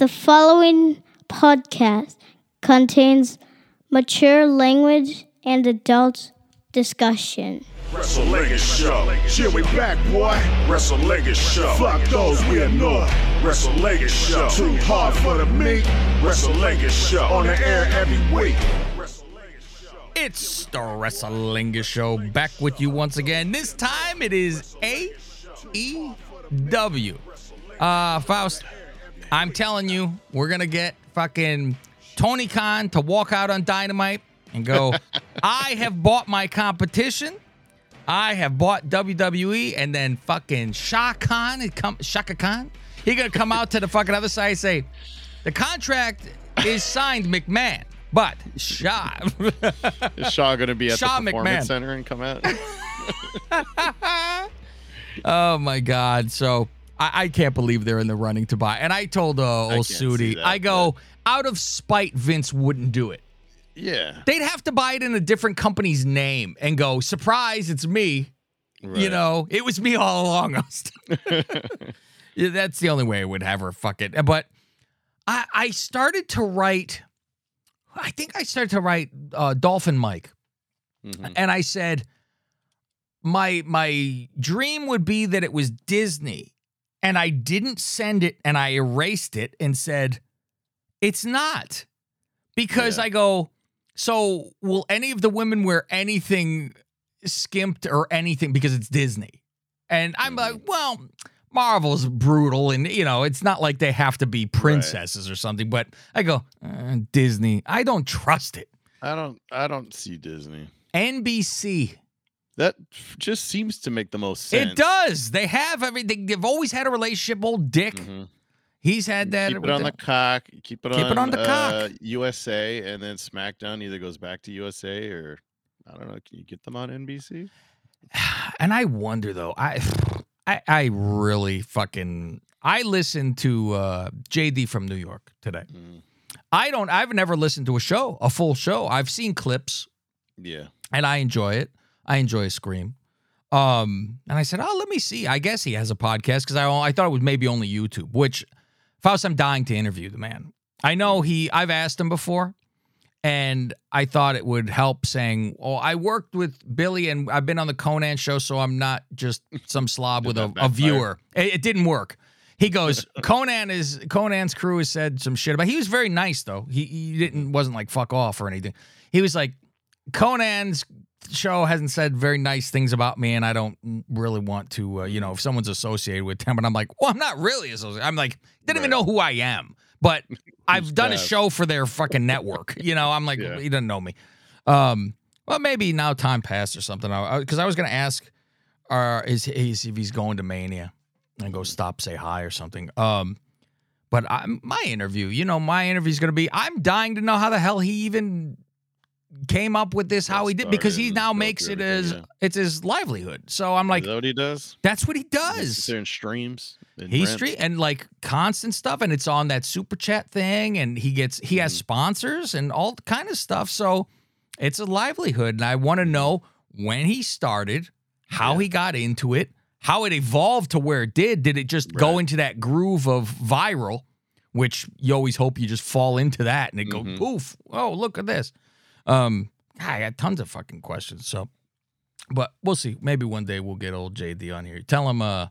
The following podcast contains mature language and adult discussion. Wrestle Legged Show. Here we back, boy. Wrestle Legged Show. Fuck those we annoy. Wrestle Legged Show. Too hard for the meat. Wrestle Legged Show. On the air every week. It's the Wrestling Show back with you once again. This time it is AEW. Uh, Faust, I'm telling you, we're gonna get fucking Tony Khan to walk out on Dynamite and go, I have bought my competition. I have bought WWE, and then fucking Shad Khan, come Shaka Khan, he gonna come out to the fucking other side and say, the contract is signed, McMahon, but Shah. Is Shaw going to be at Shaw the performance McMahon. center and come out? Oh my God! So I, I can't believe they're in the running to buy. And I told uh, old Sudi, I go out of spite, Vince wouldn't do it. yeah. They'd have to buy it in a different company's name and go, surprise, it's me. You know, it was me all along. Yeah, That's the only way I would have her fuck it. But I, I started to write. I think I started to write uh, Dolphin Mike, Mhm. and I said, my my dream would be that it was Disney, and I didn't send it, and I erased it and said, it's not, because Yeah. I go. So will any of the women wear anything skimped or anything because it's Disney? And I'm Mm-hmm. like, well, Marvel's brutal, and you know, it's not like they have to be princesses or something. But I go, uh, Disney, I don't trust it. I don't. I don't see Disney. NBC, That just seems to make the most sense. it does. They have everything. They've always had a relationship. Old Dick, Mhm. he's had that. Keep it on the cock. Keep it Keep on. it on the cock. uh, USA, and then SmackDown either goes back to USA or I don't know. Can you get them on NBC? and I wonder though, I, I, I really fucking. I listened to uh, JD from New York today. Mm, I don't. I've never listened to a show, a full show. I've seen clips. yeah. and I enjoy it. I enjoy a Scream. Um, and I said, "Oh, let me see. I guess he has a podcast because I I thought it was maybe only YouTube. Which, Faust, I'm dying to interview the man. I know he. I've asked him before, and I thought it would help saying, "Oh, I worked with Billy, and I've been on the Conan show, so I'm not just some slob with a, a viewer." It, it didn't work. He goes, Conan is Conan's crew has said some shit about. He was very nice though. He he didn't wasn't like fuck off or anything. He was like, Conan's show hasn't said very nice things about me, and I don't really want to, uh, you know, if someone's associated with him. And I'm like, well, I'm not really associated. I'm like, didn't even know who I am, but I've done a show for their fucking network. You know, I'm like, Yeah. he doesn't know me. Um, well, maybe now time passed or something. Because I, was going to ask, uh, is, is if he's going to Mania and go stop, say hi or something. Um, but I, my interview, you know, my interview is going to be. I'm dying to know how the hell he even came up with this, how he did, because he now makes it as yeah. it's his livelihood. So I'm like, Is what he does? that's what he He does. there and streams. and rents? street and like constant stuff, and it's on that super chat thing, and he gets he has Mhm. sponsors and all kind of stuff. So it's a livelihood, and I want to know when he started, how Yeah. he got into it, how it evolved to where it did. Did it just go into that groove of viral, which you always hope you just fall into that and it go Mhm. poof? Oh, look at this. Um, I got tons of fucking questions. So, but we'll see. Maybe one day we'll get old JD on here. Tell him uh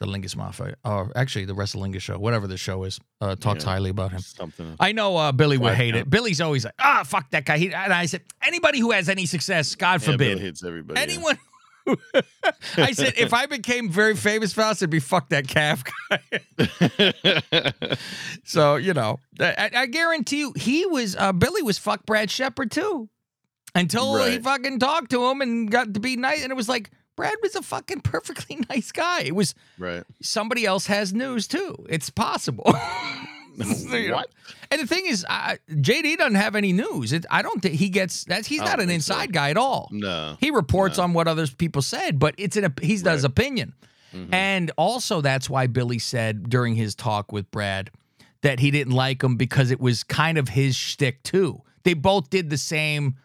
the Lingus Mafia, or actually the Wrestlingus show, whatever the show is, uh, talks Yeah. highly about him. Something. I know uh, Billy would hate it. Billy's always like, ah, fuck that guy. He, and I said, anybody who has any success, God Yeah, forbid, Bill hits everybody. anyone. I said, if I became very famous, fast, it'd be fuck that calf guy. so you know, I, I guarantee you, he was uh, Billy was fuck Brad Shepard too, until he fucking talked to him and got to be nice, and it was like Brad was a fucking perfectly nice guy. It was right. somebody else has news too. It's possible. What? And the thing is, JD doesn't have any news. It, I don't think he gets that's he's not an think so. inside guy at all. No. He reports No. on what others people said, but it's an op- he's does Right. opinion. Mhm. And also that's why Billy said during his talk with Brad that he didn't like him because it was kind of his shtick too. They both did the same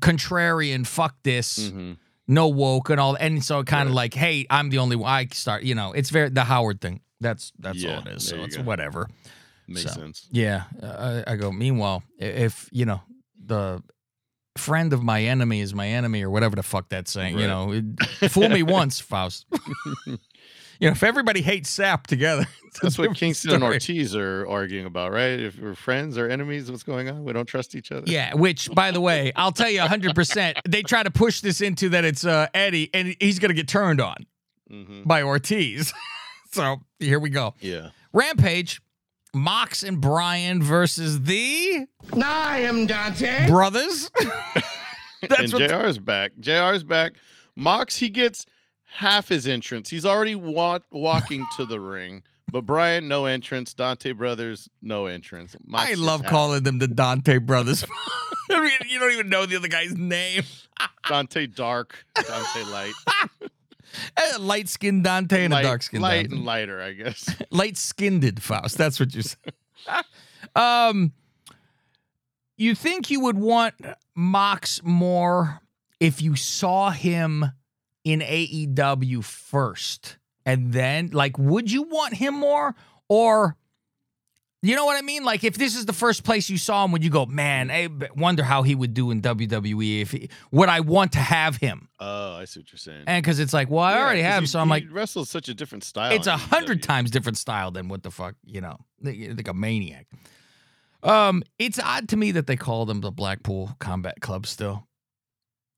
contrarian fuck this, Mhm. no woke and all and so kind of Right. like, hey, I'm the only one I start, you know, it's very the Howard thing. That's that's Yeah, all it is. So it's go. whatever. Makes So, sense. Yeah, I, I go. Meanwhile, if you know the friend of my enemy is my enemy, or whatever the fuck that's saying, you know, fool me once, Faust. you know, if everybody hates Sap together, That's what Kingston and. Ortiz are arguing about, right? If we're friends or enemies, what's going on? We don't trust each other. Yeah, which by the way, I'll tell you 100%. They try to push this into that it's uh, Eddie and he's going to get turned on hmm by Ortiz. So, here we go. Yeah. Rampage, Mox and Brian versus the I am Dante. brothers. That's and what JR's back. JR's back. Mox, he gets half his entrance. He's already wa- walking to the ring. But Brian, no entrance. Dante Brothers, no entrance. Mox I love half. calling them the Dante brothers. I mean, you don't even know the other guy's name. Dante Dark, Dante Light. Light skinned Dante and light, a dark skinned light Dante. and lighter, I guess. light skinned Faust. That's what you said. um, you think you would want Mox more if you saw him in AEW first, and then like, would you want him more, or you know what I mean? Like, if this is the first place you saw him, would you go, man? I wonder how he would do in WWE. If he, would I want to have him? Oh, I see what you're saying. And because it's like, well, I Yeah, already have him, so I'm like, wrestles such a different style. it's a hundred times different style than what the fuck you know like like a maniac um it's odd to me that they call them the blackpool combat club still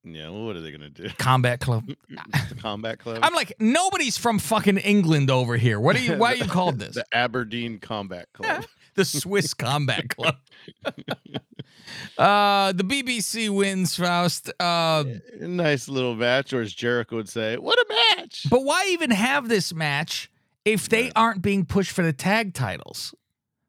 Yeah, well, what are they gonna do? combat club Combat Club. i'm like nobody's from fucking england over here what are you why are you called this the Aberdeen Combat Club. the swiss combat club uh the bbc wins faust uh nice little match, or as Jericho would say, "What a match!" but why even have this match if they aren't being pushed for the tag titles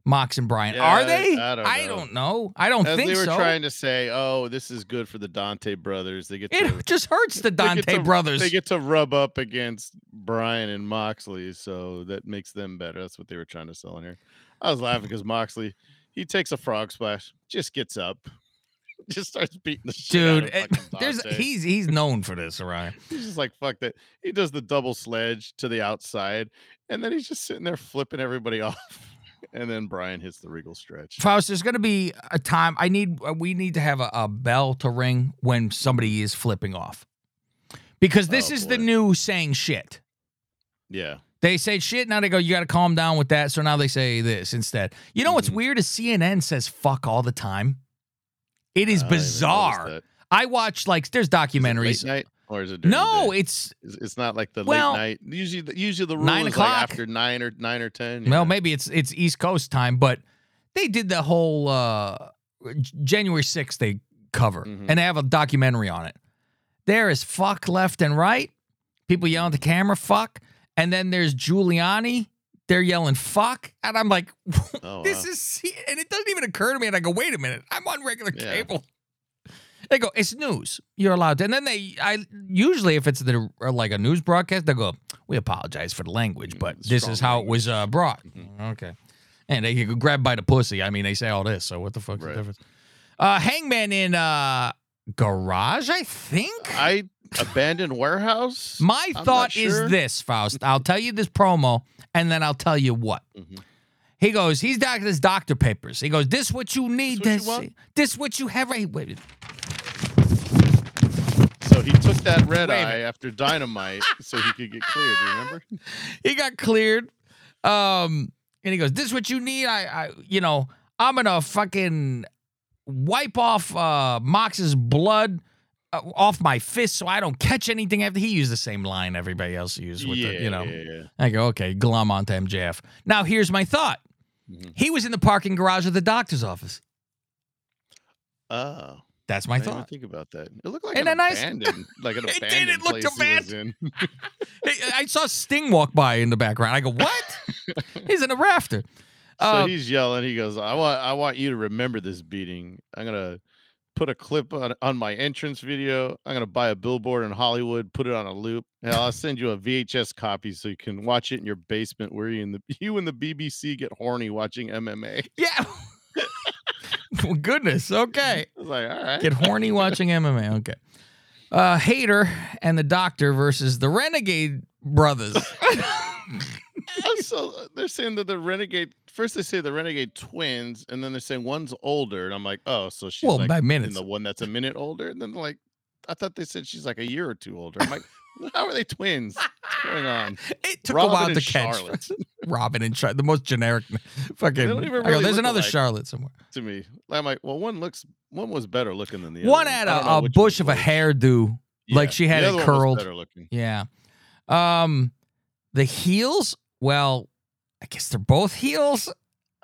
mox and brian Yeah, are they I don't know. know i don't As think they were so trying to say, "Oh, this is good for the Dante brothers." They get to It just hurts the Dante to- brothers. They get to rub up against Brian and Moxley, so that makes them better. That's what they were trying to sell in here. I was laughing because Moxley, he takes a frog splash, just gets up, just starts beating the shit out Dude, of it- there's he's he's known for this, Orion. He's just like fuck that. He does the double sledge to the outside, and then he's just sitting there flipping everybody off. And then Brian hits the regal stretch. Faust, there's going to be a time I need. uh, We need to have a, a bell to ring when somebody is flipping off, because this Oh, is the new saying shit. Yeah. They say shit, now they go, you got to calm down with that. So now they say this instead. You know what's Mhm. weird is CNN says fuck all the time. It is I didn't even notice bizarre. I watch like there's Is it late documentaries. night or is it No, it's It's, not like the Well, late night. Usually, the, usually the rule nine is like o'clock. after nine or nine or ten. Well, maybe it's it's East Coast time, but they did the whole uh January 6th they cover Mhm. and they have a documentary on it. There is fuck left and right. People yelling at the camera, fuck. And then there's Giuliani. They're yelling fuck. And I'm like, Oh, this wow. is and it doesn't even occur to me. And I go, wait a minute, I'm on regular Yeah. cable. They go, it's news. You're allowed to. And then they, I usually, if it's the like a news broadcast, they go, we apologize for the language, but Mm, this is how it was uh, brought. Mhm. Okay. And they get grabbed by the pussy. I mean, they say all this. So what the fuck's Right. the difference? Uh, Hangman in uh, garage, I think. I abandoned warehouse. My I'm thought sure. is this, Faust. I'll tell you this promo, and then I'll tell you what. Mhm. He goes, he's got his doctor papers. He goes, this what you need. what you This, want? this what you have right. Wait, So he took that red Wait eye after dynamite so he could get cleared. You remember? he got cleared. Um, and he goes, "This is what you need. I, I, you know, I'm gonna fucking wipe off uh Mox's blood off my fist so I don't catch anything." After he used the same line everybody else used with yeah, the, you know. yeah, yeah. I go, okay, glom onto MJF. Now here's my thought. Mhm. He was in the parking garage of the doctor's office. Oh, That's my I didn't thought. think about that. It looked like And an abandoned, like an It did, abandoned it looked place he was in. I saw Sting walk by in the background. I go, what? He's in a rafter. So Uh, he's yelling. He goes, "I want, I want you to remember this beating. I'm gonna put a clip on, on my entrance video. I'm gonna buy a billboard in Hollywood, put it on a loop, and I'll send you a VHS copy so you can watch it in your basement where you and the you and the BBC get horny watching MMA." yeah. well, goodness. Okay. Like, "All right." Get horny watching MMA. Okay. Uh, Hater and the Doctor versus the Renegade Brothers. So they're saying that the renegade. First, they say the renegade twins, and then they're saying one's older, and I'm like, oh, so she's Well, like by in minutes. the one that's a minute older, and then like, I thought they said she's like a year or two older. I'm like, how are they twins? What's going on? It took Robin a while to catch. Charlotte. Robin and Charlotte, the most generic fucking. don't even I go, There's another alike. Charlotte somewhere. to me. I'm like, well, one looks, one was better looking than the other. One other. had don't a, know a bush of a hairdo. like she had it one curled. better looking. Yeah. Um, the heels. Well, I guess they're both heels,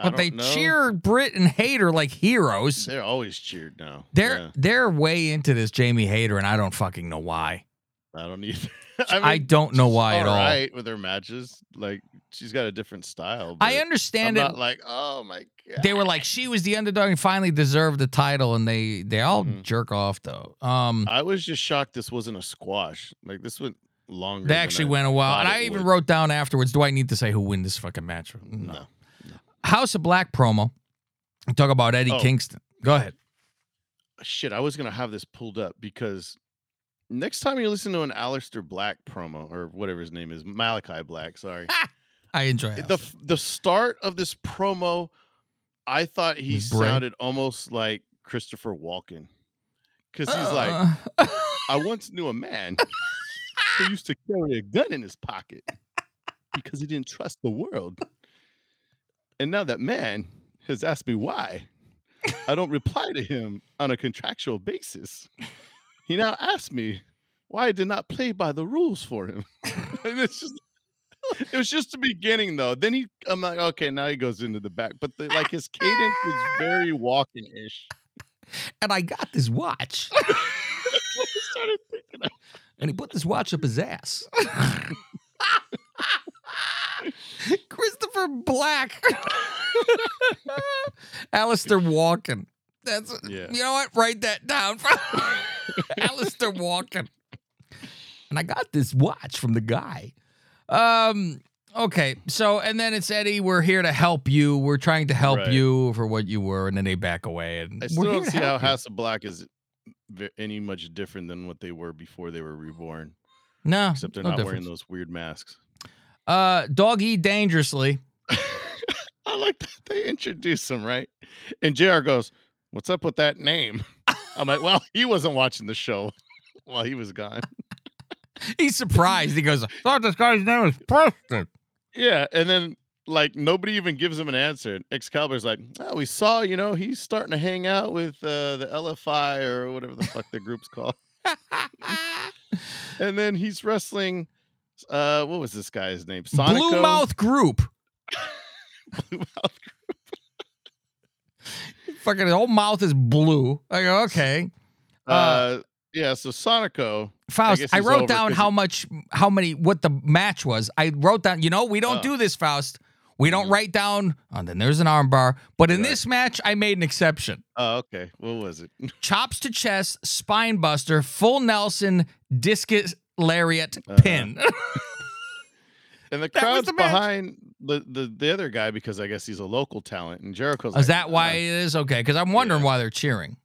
but they know. cheer Britt and Hater like heroes. They're always cheered now. They're Yeah, they're way into this Jamie Hater, and I don't fucking know why. I don't either. I, mean, don't know why at all. all. Right with her matches, like she's got a different style. I understand I'm it. not like, oh my god. they were like she was the underdog and finally deserved the title, and they they all Mhm. jerk off though. Um, I was just shocked this wasn't a squash. Like this went longer. they actually I went a while, and I even would. wrote down afterwards. Do I need to say who win this fucking match? No. House of Black promo. Talk about Eddie Oh. Kingston. Go ahead. Shit, I was gonna have this pulled up because next time you listen to an Aleister Black promo or whatever his name is, Malachi Black. Sorry. I enjoy it. the the start of this promo, I thought he sounded almost like Christopher Walken, because he's Uh. like, I once knew a man used to carry a gun in his pocket because he didn't trust the world, and now that man has asked me why, I don't reply to him on a contractual basis. He now asks me why I did not play by the rules for him. it's just it was just the beginning though. Then he I'm like, okay, now he goes into the back. But the, like his cadence was very walking ish. and I got this watch, started thinking of. And he put this watch up his ass. Christopher Black, Alister Walken. That's Yeah. You know what? Write that down. Alister Walken. And I got this watch from the guy. Um. Okay. So and then it's Eddie. We're here to help you. We're trying to help Right. you for what you were, and then they back away. And I still don't see how you. House of Black is any much different than what they were before they were reborn. No, Except they're no not difference. wearing those weird masks. Uh, dog eat dangerously. I like that they introduce him, right? And JR goes, What's up with that name? I'm like, Well, he wasn't watching the show while he was gone. He's surprised. He goes, "I thought this guy's name was Preston." Yeah, and then like nobody even gives him an answer. Excalibur's like, "Oh, we saw, you know, he's starting to hang out with uh, the LFI or whatever the fuck the group's called." And then he's wrestling. Uh, what was this guy's name? Sonico? Blue Mouth Group. Blue Mouth. Group. Fucking his whole mouth is blue. I go, okay. Uh, yeah. So Sonico. Faust, guess I, wrote down how he- much, how many, what the match was. I wrote down, you know, we don't Oh. do this, Faust. We don't Mhm. write down, oh, then there's an armbar. But in Right. this match, I made an exception. Oh, okay. What was it? Chops to chest, spine buster, full Nelson, discus lariat, Uh-huh. pin. And the crowd's the behind the, the the other guy because I guess he's a local talent. And Jericho's is like, that why "Ah." it is? Okay, because I'm wondering Yeah. why they're cheering.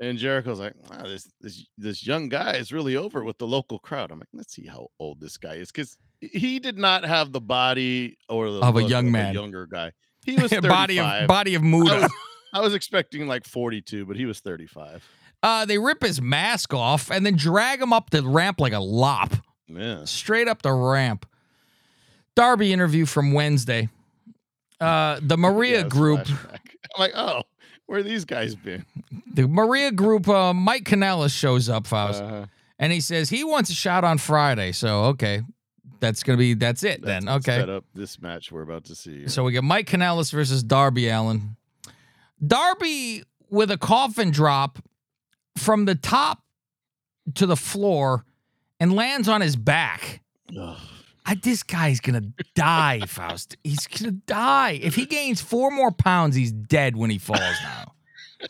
And Jericho's like, wow, this this this young guy is really over with the local crowd. I'm like, let's see how old this guy is, because he did not have the body or the Of a young man. younger guy. He was 35. body of body of Muda. I was, I was expecting like 42, but he was 35. Uh, they rip his mask off and then drag him up the ramp like a lop, Yeah. straight up the ramp. Darby interview from Wednesday. Uh, the Maria Yeah, Group, flashback. I'm like, oh, where these guys been? the Maria Group. Uh, Mike Kanellis shows up, Faust, Uh, and he says he wants a shot on Friday. So okay, that's gonna be that's it that's then. Okay, Set up this match we're about to see. so we get Mike Kanellis versus Darby Allin. Darby with a coffin drop from the top to the floor and lands on his back. Ugh. I, this guy's gonna die, Faust. He's gonna die. If he gains four more pounds, he's dead when he falls now.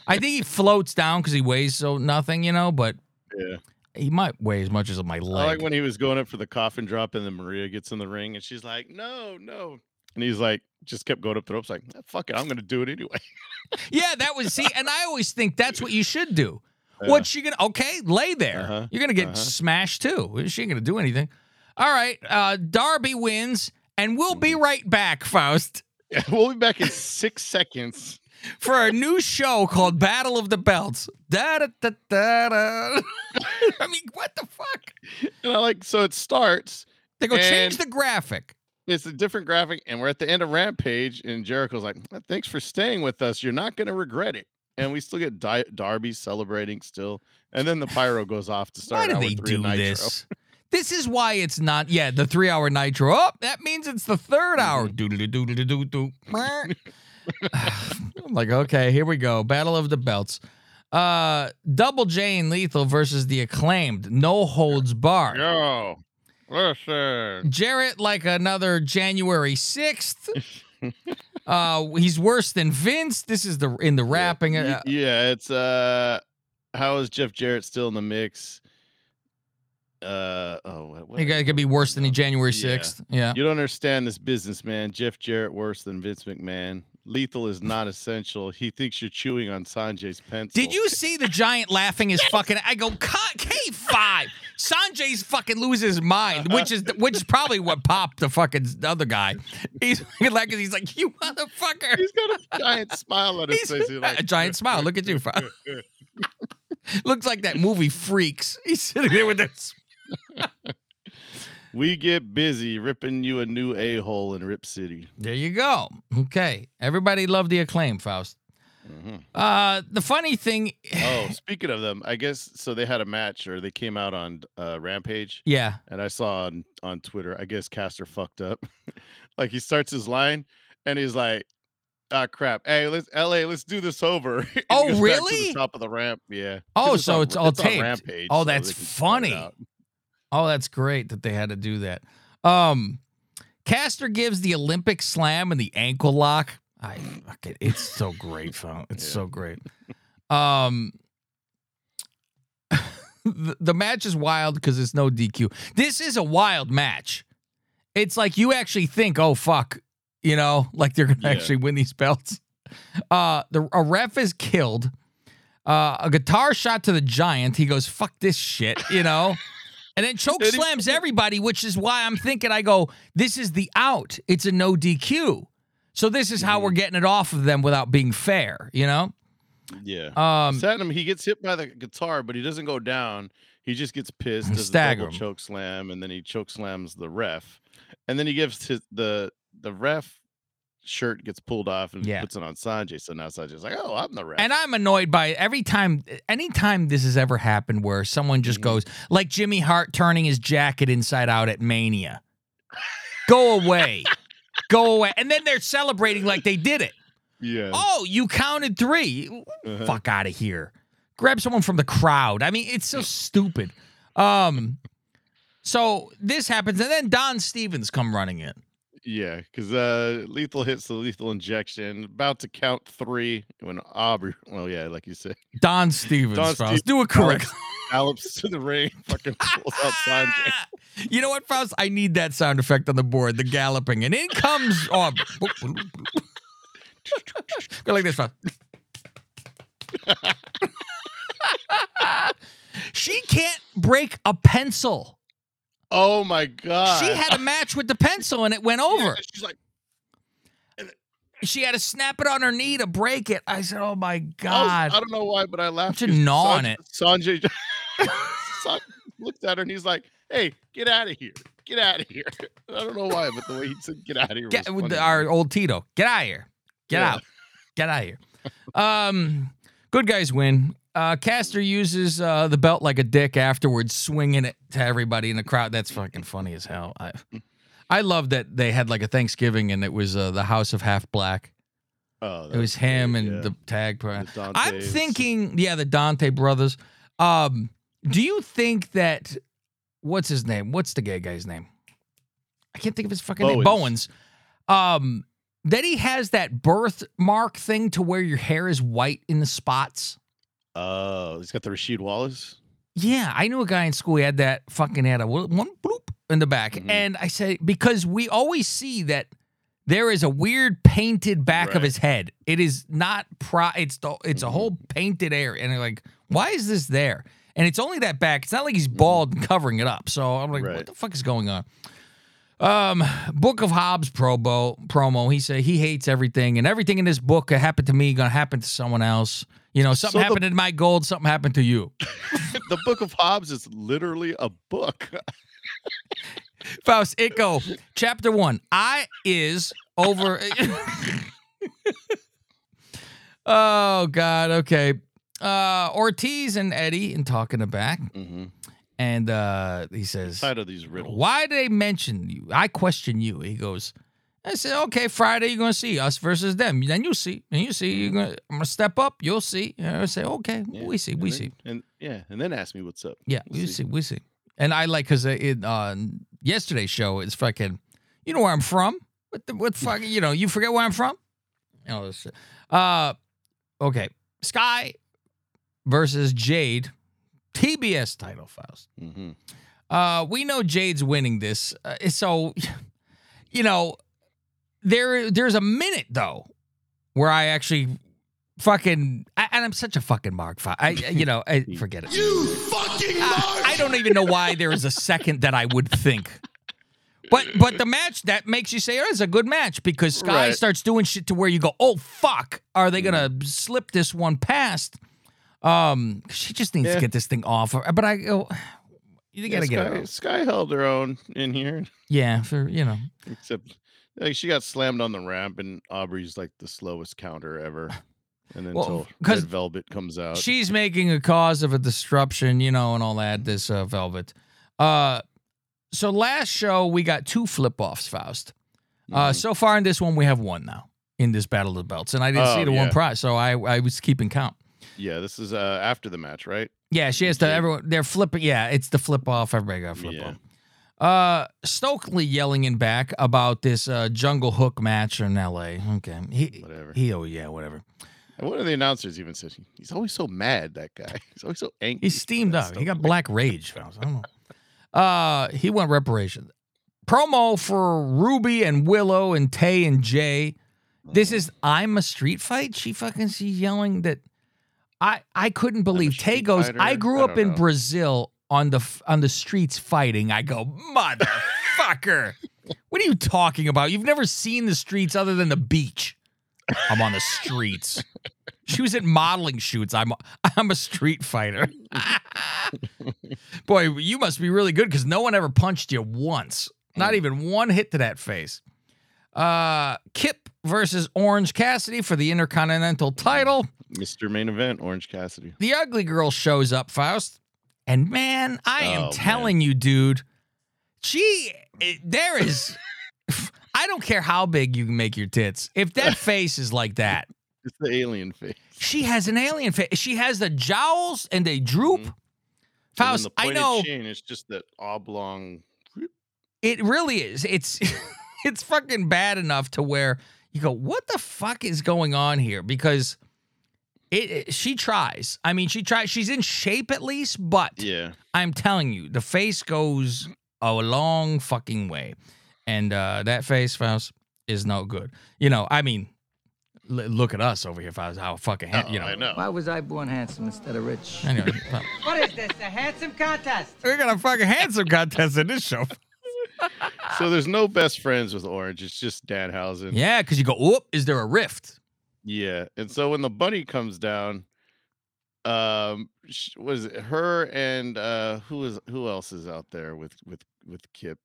I think he floats down because he weighs so nothing, you know, but Yeah. He might weigh as much as my I leg. like when he was going up for the coffin drop and then Maria gets in the ring and she's like, no, no. And he's like, just kept going up the ropes, like, "Ah, fuck it, I'm going to do it anyway. yeah, that was see, and I always think that's what you should do. Yeah. What you gonna okay, lay there. Uh-huh, You're gonna get uh-huh. smashed too. She ain't gonna do anything. All right. Uh Darby wins And we'll be right back, Faust, we'll be back in six seconds. For a new show called Battle of the Belts. Da da da da da. I mean, what the fuck? And I like so it starts. They go change the graphic. It's a different graphic, and we're at the end of Rampage, and Jericho's like, "Thanks for staying with us. You're not gonna regret it." And we still get Di- Darby celebrating still, and then the pyro goes off to start. Why do they do Nitro. this? This is why it's not. Yeah, the three-hour Nitro. Oh, that means it's the third hour. Mm-hmm. Doodle doodle doodle doo. I'm like, okay, here we go. Battle of the Belts. Uh, Double J and Lethal versus the acclaimed. No holds barred. Yo, listen. Jarrett like another January 6th. uh he's worse than Vince. This is the in the rapping. Y- Uh, yeah, it's uh, how is Jeff Jarrett still in the mix? Uh oh, what, you guys could be worse than the January Yeah. 6th. Yeah. You don't understand this business, man. Jeff Jarrett worse than Vince McMahon. Lethal is not essential. He thinks you're chewing on Sonjay's pencil. Did you see the giant laughing his fucking I go K5. Sonjay's fucking loses his mind, which is which is probably what popped the fucking other guy. He's like he's like, you motherfucker. He's got a giant smile on his He's face. He's like, a giant smile. Look at you. Looks like that movie Freaks. He's sitting there with this. We get busy ripping you a new a hole in Rip City. There you go. Okay. Everybody loved the acclaim, Faust. Mhm. Uh the funny thing Oh, speaking of them, I guess so. They had a match, or they came out on uh, Rampage, Yeah. and I saw on on Twitter. I guess Caster fucked up. like he starts his line, and he's like, "Ah, crap! Hey, let's L.A. Let's do this over." Oh, really? top of the ramp, Yeah. Oh, so on- it's all on taped. Rampage, Oh, that's they can spread it funny. Oh, that's great that they had to do that. Um Caster gives the Olympic slam and the ankle lock. I fuck it. It's so great, fam. It's Yeah. so great. Um the, the match is wild because it's no DQ. This is a wild match. It's like you actually think, oh fuck, you know, like they're gonna Yeah. actually win these belts. Uh the a ref is killed. Uh, a guitar shot to the giant. He goes, "Fuck this shit," you know, and then choke slams everybody, which is why I'm thinking. I go, "This is the out. It's a no DQ." So this is Mm-hmm. how we're getting it off of them without being fair, you know. Yeah. Um, Satnam, he gets hit by the guitar, but he doesn't go down. He just gets pissed, does Stagger choke slam, and then he choke slams the ref, and then he gives his the the ref shirt gets pulled off and Yeah. puts it on Sonjay. So now Sonjay's like, "Oh, I'm the ref." And I'm annoyed by it every time, anytime this has ever happened where someone just Mhm. goes, like Jimmy Hart turning his jacket inside out at Mania. Go away. Go away. And then they're celebrating like they did it. yeah. Oh, you counted 3 Uh-huh. Fuck out of here. Grab someone from the crowd. I mean, it's so stupid. Um, so this happens, and then Don Stevens come running in. Yeah, because uh, lethal hits the lethal injection, about to count three when Aubrey. Well, yeah, like you said, Don Stevens, Don Faust. Stevens Do it correct. gallops to the ring, fucking pulls out Sonjay. You know what, Faust? I need that sound effect on the board, the galloping. And in comes oh, Go like this, Faust. she can't break a pencil. Oh my god! She had a match with the pencil and it went Yeah, over. she's like, She had to snap it on her knee to break it. I said, "Oh my I, was- god!" I don't know why, but I laughed. 'cause gnaw on Sonjay- it. Sonjay, Sonjay looked at her and he's like, "Hey, get out of here! Get out of here!" I don't know why, but the way he said "get out of here" Get was with funny. our old Tito. Get out of here. Get Yeah. out. Get out of here. Um, good guys win. Uh, Caster uses uh, the belt like a dick afterwards, swinging it to everybody in the crowd. That's fucking funny as hell. I, I love that they had like a Thanksgiving and it was uh, the House of Half Black. Oh, It was him and yeah. the tag. Pro- The I'm thinking, yeah, the Dante brothers. Um, do you think that what's his name? What's the gay guy's name? I can't think of his fucking name. Bowens. Bowens. Um, that he has that birthmark thing to where your hair is white in the spots. Oh, he's got the Rasheed Wallace. Yeah, I knew a guy in school. He had that fucking had a one bloop in the back, Mhm. and I said because we always see that there is a weird painted back of his head. It is not pro. It's the, it's a Mhm. whole painted area, and like, why is this there? And it's only that back. It's not like he's Mhm. bald and covering it up. So I'm like, what the fuck is going on? Um, Book of Hobbs promo promo. He said he hates everything, and everything in this book that happened to me gonna happen to someone else. You know, something So the- happened in my gold, something happened to you. the Book of Hobbs is literally a book. Faust, it go. Chapter one. I is over. oh God. Okay. Uh, Ortiz and Eddie and talking to back, mm-hmm. And uh, he says, Tired of these riddles. Why did they mention you? I question you. He goes, I said, okay, Friday you're gonna see us versus them. Then you see, and you see, you're gonna I'm gonna step up. You'll see. And I say, okay, Yeah, we see, and we then- see. And yeah, and then ask me what's up. Yeah, We'll we see. see, we see. And I like because in uh, yesterday's show it's fucking, you know where I'm from. What the what fucking you know you forget where I'm from. You know, this shit. uh, okay, Sky versus Jade, TBS title, Faust. Mm-hmm. Uh, we know Jade's winning this, uh, so you know there. There's a minute though where I actually fucking, I, and I'm such a fucking mark. I, you know, I, forget it. You fucking I, I don't even know why there is a second that I would think. But but the match that makes you say oh, it's a good match because Sky Right. starts doing shit to where you go, oh fuck, are they gonna slip this one past? Um, she just needs to get this thing off. But I go, you gotta get Sky, it. Off. Sky held her own in here, Yeah, for you know, except like she got slammed on the ramp, and Aubrey's like the slowest counter ever. And then Well, until 'cause Red Velvet comes out. she's making a cause of a disruption, you know, and all that. This uh, Velvet. Uh, so last show we got two flip offs, Faust. Uh, Mhm. so far in this one, we have one now in this Battle of the Belts, and I didn't see Oh, the one prize, so I I was keeping count. Yeah, this is uh after the match, right? Yeah, she has to. Everyone, they're flipping. Yeah, it's the flip off. Everybody got flip Yeah. off. Uh, Stokely yelling in back about this uh, Jungle Hook match in L.A. Okay, he Whatever. he oh yeah whatever. And one of the announcers even said he's always so mad. That guy. He's always so angry. He's steamed up. He got black rage. I don't know. Uh, he went reparations. Promo for Ruby and Willow and Tay and Jay. This is I'm a street fight. She fucking she's yelling that. I I couldn't believe Tay street goes. fighter? I grew I up in know." Brazil on the on the streets fighting. I go motherfucker. what are you talking about? You've never seen the streets other than the beach. I'm on the streets. She was at modeling shoots. I'm I'm a street fighter. Boy, you must be really good because no one ever punched you once. Not even one hit to that face. Uh, Kip versus Orange Cassidy for the Intercontinental title. Mr. Main Event, Orange Cassidy. The ugly girl shows up, Faust. And man, I am Oh, man. telling you, dude, she, it- there is, I don't care how big you can make your tits. If that face is like that, It's the alien face. she has an alien face. She has the jowls and they droop. Mhm. And Faust, the I know Chin, it's just that oblong. it really is. It's, it's fucking bad enough to where you go, what the fuck is going on here? Because it, it- she tries. I mean, she tries. She's in shape at least, but Yeah. I'm telling you, the face goes a long fucking way, and uh, that face, Faust, is no good. You know, I mean, l- look at us over here, Faust. How fucking, ha- Oh, you know. I know. Why was I born handsome instead of rich? Anyway, well, What is this, a handsome contest? we're gonna fucking handsome contest in this show. So there's no best friends with Orange. It's just Danhausen. Yeah, because you go, whoop, is there a rift? Yeah. And so when the bunny comes down, um, sh- was it her and uh who is who else is out there with with with Kip?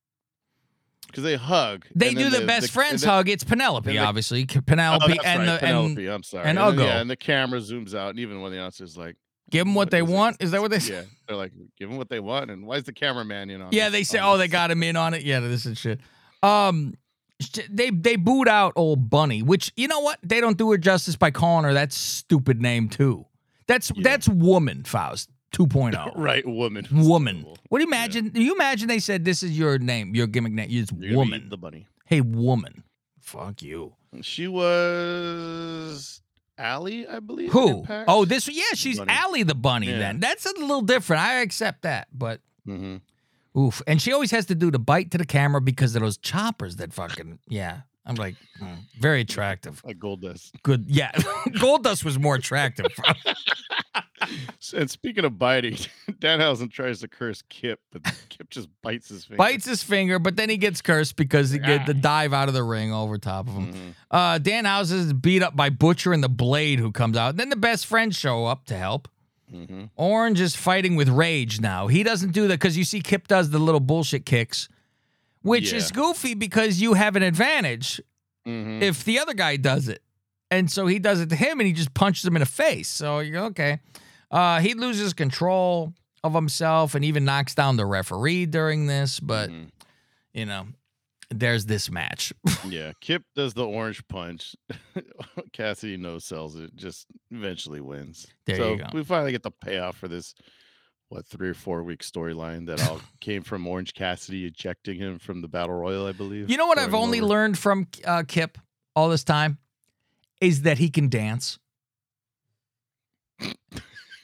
Because they hug. They and do then the, best and friends then- hug. It's Penelope, and the- obviously. Oh, Penelope that's and right, the Penelope. and I'm sorry. and then- Ugo. Yeah, and the camera zooms out, and even when the announcer's like, give them what they is it? want. Is that what they say? Yeah, they're like, give them what they want. And why is the cameraman in on? Yeah, this- they say, on oh, they this?" got him in on it. Yeah, this is shit. Um, they they booed out old Bunny, which you know what? They don't do her justice by calling her that stupid name too. That's Yeah. that's woman Faust 2.0. right woman. Woman. What do you imagine? Do you imagine they said this is your name, your gimmick name? It's You're woman. the bunny. hey, woman. Fuck you. She was Allie, I believe. Who? Oh, this. Yeah, she's Bunny. Allie the bunny. Yeah. Then that's a little different. I accept that, but hmm Oof. And she always has to do the bite to the camera because of those choppers that fucking, yeah. I'm like, hmm, very attractive. like Goldust. Good. Yeah. Goldust was more attractive. And speaking of biting, Danhausen tries to curse Kip, but Kip just bites his finger. Bites his finger, but then he gets cursed because he get the dive out of the ring over top of him. Mhm. Uh, Danhausen is beat up by Butcher and the Blade, who comes out. Then the best friends show up to help. Mhm. Orange is fighting with rage now. He doesn't do that because you see Kip does the little bullshit kicks, which is goofy because you have an advantage Mhm. if the other guy does it. And so he does it to him and he just punches him in the face. So you're okay. Uh, he loses control of himself and even knocks down the referee during this. But, Mhm. you know, there's this match. Yeah, Kip does the orange punch. Cassidy no sells it, just eventually wins. There so you go. we finally get the payoff for this, what, three or four week storyline that all came from Orange Cassidy ejecting him from the Battle Royal, I believe. you know what I've only over. learned from uh, Kip all this time? Is that he can dance.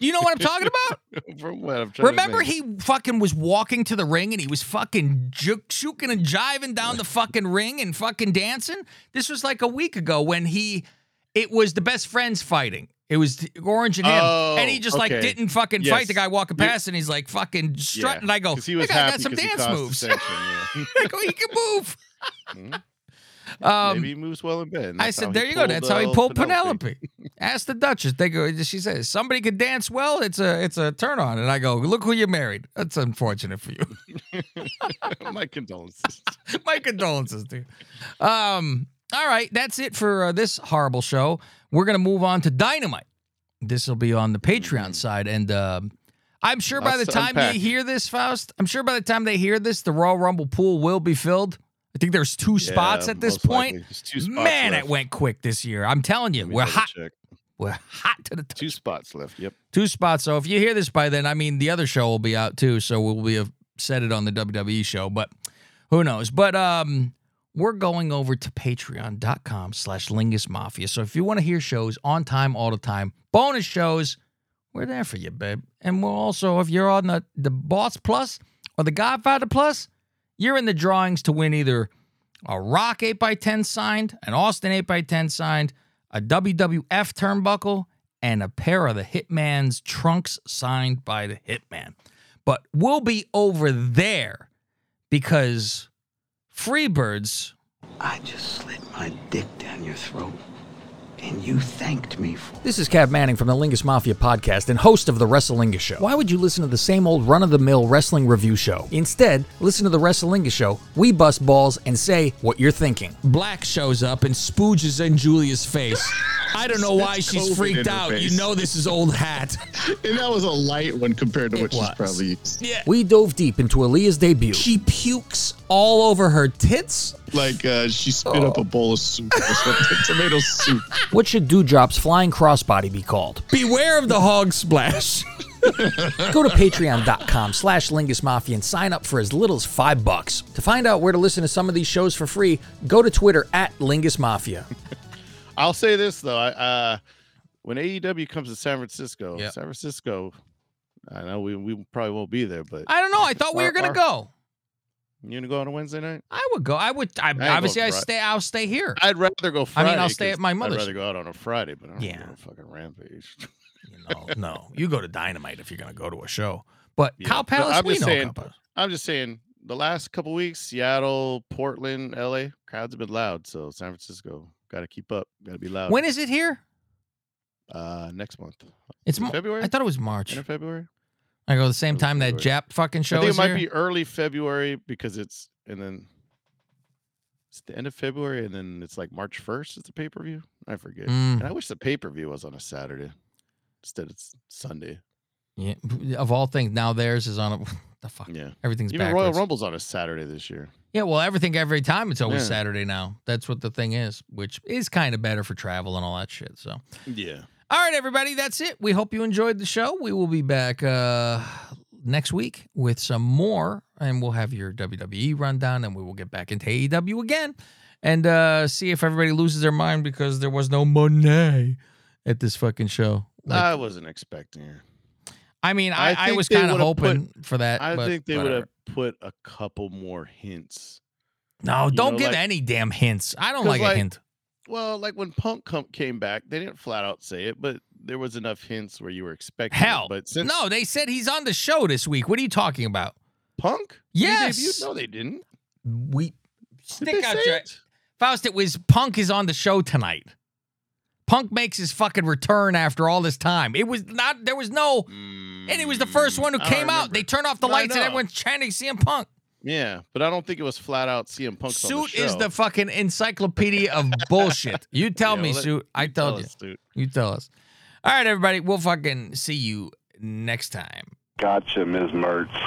You know what I'm talking about? From what I'm trying Remember, he fucking was walking to the ring and he was fucking juke, shuking and jiving down the fucking ring and fucking dancing. This was like a week ago when he, it was the best friends fighting. It was Orange and him, Oh, and he just like didn't fucking fight the guy walking past, and he's like fucking strutting. and I go, he was "That guy got some dance moves. dissension, yeah. I go, he can move. Mhm. Um, Maybe he moves well in bed. I said, there you go. That's how he uh, pulled Penelope. Ask the Duchess. They go. She says somebody could dance well. It's a it's a turn on. And I go, look who you married. That's unfortunate for you. My condolences. My condolences, dude. Um. All right, that's it for uh, this horrible show. We're gonna move on to Dynamite. This will be on the Patreon side, and um, I'm sure by the time you hear this, Faust, I'm sure by the time they hear this, the Royal Rumble pool will be filled. I think there's two spots Yeah, at this point. Two spots Man, left. it went quick this year. I'm telling you, we're hot. check. We're hot to the touch. Two spots left. Yep. Two spots. So if you hear this by then, I mean, the other show will be out too. So we'll be have said it on the WWE show, but who knows? But um, we're going over to patreon.com slash lingus mafia. So if you want to hear shows on time, all the time, bonus shows, we're there for you, babe. And we'll also, if you're on the, the Boss Plus or the Godfather Plus, you're in the drawings to win either a Rock 8x10 signed, an Austin 8x10 signed, a WWF turnbuckle, and a pair of the Hitman's trunks signed by the Hitman. But we'll be over there because Freebirds, I just slid my dick down your throat, and you thanked me for This is Cav Manning from the Lingus Mafia podcast and host of the Wrestlingus Show. Why would you listen to the same old run of the mill wrestling review show? Instead, listen to the Wrestlingus Show. We bust balls and say what you're thinking. Black shows up and spooges in Julia's face. I don't know why she's COVID freaked in her out. You know this is old hat. And that was a light one compared to It what she's probably used. Yeah. We dove deep into Aaliyah's debut. She pukes all over her tits. Like uh, she spit up a bowl of soup or something, tomato soup. What should Dewdrop's flying crossbody be called? Beware of the hog splash. Go to patreon.com slash Lingus Mafia and sign up for as little as five bucks. To find out where to listen to some of these shows for free, go to Twitter at Lingus Mafia. I'll say this though. I, uh, when AEW comes to San Francisco, Yep. San Francisco, I know we, we probably won't be there, but I don't know. I thought we were gonna our- go. you gonna go on a Wednesday night? I would go. I would. I, go obviously, I stay. I'll stay here. I'd rather go I mean, I'll stay at my mother's. I'd rather go out on a Friday, but I don't Yeah. fucking rampage. No, no. You go to Dynamite if you're gonna go to a show. But Yeah, but Palace, I'm we just know saying-. I'm just saying, the last couple weeks, Seattle, Portland, LA, crowds have been loud. So San Francisco, got to keep up. Got to be loud. When is it here? uh, next month? It's Mar- February? I thought it was March. End of February? I go the same Early time that Jap fucking show I think it might here. be early February because it's and then it's the end of February and then it's like March first is the pay per view. I forget. Mm. And I wish the pay per view was on a Saturday instead. It's Sunday. Yeah, of all things, now theirs is on a the fuck. Yeah. Everything's Even backwards. Royal Rumble's on a Saturday this year. Yeah, well, everything every time it's always Yeah. Saturday now. That's what the thing is, which is kind of better for travel and all that shit. So, Yeah. all right, everybody, that's it. We hope you enjoyed the show. We will be back uh next week with some more, and we'll have your WWE rundown, and we will get back into AEW again and uh see if everybody loses their mind because there was no money at this fucking show. Like, I wasn't expecting her. I mean, I, I I, think was they kind of would've hoping for that. I but think they would whatever. have put a couple more hints. No, you don't know, give like- any damn hints. I don't like, a hint. Well, like when Punk come, came back, they didn't flat out say it, but there was enough hints where you were expecting. it, Hell, but since no, they said he's on the show this week. What are you talking about? Punk, Yes. no, they didn't. We Did stick out your it? Faust. It was Punk is on the show tonight. Punk makes his fucking return after all this time. It was not. There was no. And he was the first one who Mm, I came out. They turned off the No, I lights and know. everyone's chanting CM Punk. Yeah, but I don't think it was flat out CM Punk. on the Suit is the fucking encyclopedia of bullshit. You tell Yeah, me, well, let- Suit. I you tell told you. us, dude. You tell us. All right, everybody. We'll fucking see you next time. Gotcha, Ms. Mertz.